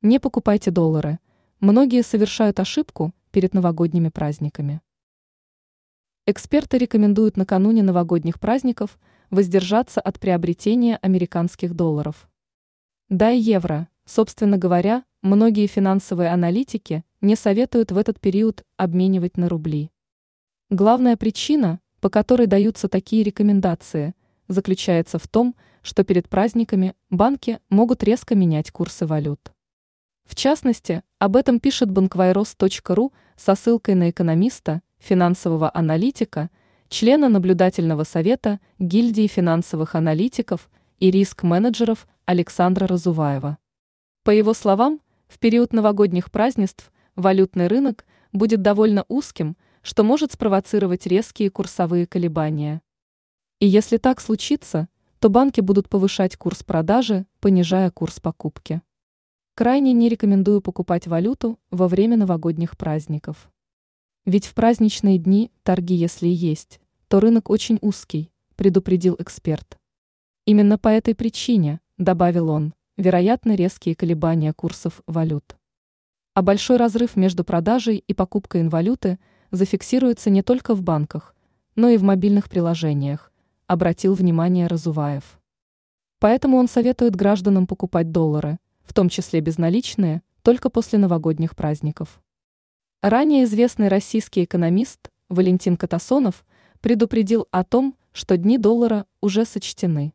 Не покупайте доллары. Многие совершают ошибку перед новогодними праздниками. Эксперты рекомендуют накануне новогодних праздников воздержаться от приобретения американских долларов. Да и евро, собственно говоря, многие финансовые аналитики не советуют в этот период обменивать на рубли. Главная причина, по которой даются такие рекомендации, заключается в том, что перед праздниками банки могут резко менять курсы валют. В частности, об этом пишет банквайрос.ру со ссылкой на экономиста, финансового аналитика, члена наблюдательного совета гильдии финансовых аналитиков и риск-менеджеров Александра Разуваева. По его словам, в период новогодних празднеств валютный рынок будет довольно узким, что может спровоцировать резкие курсовые колебания. И если так случится, то банки будут повышать курс продажи, понижая курс покупки. Крайне не рекомендую покупать валюту во время новогодних праздников. Ведь в праздничные дни торги, если и есть, то рынок очень узкий, предупредил эксперт. Именно по этой причине, добавил он, вероятны резкие колебания курсов валют. А большой разрыв между продажей и покупкой инвалюты зафиксируется не только в банках, но и в мобильных приложениях, обратил внимание Разуваев. Поэтому он советует гражданам покупать доллары – в том числе безналичные, только после новогодних праздников. Ранее известный российский экономист Валентин Катасонов предупредил о том, что дни доллара уже сочтены.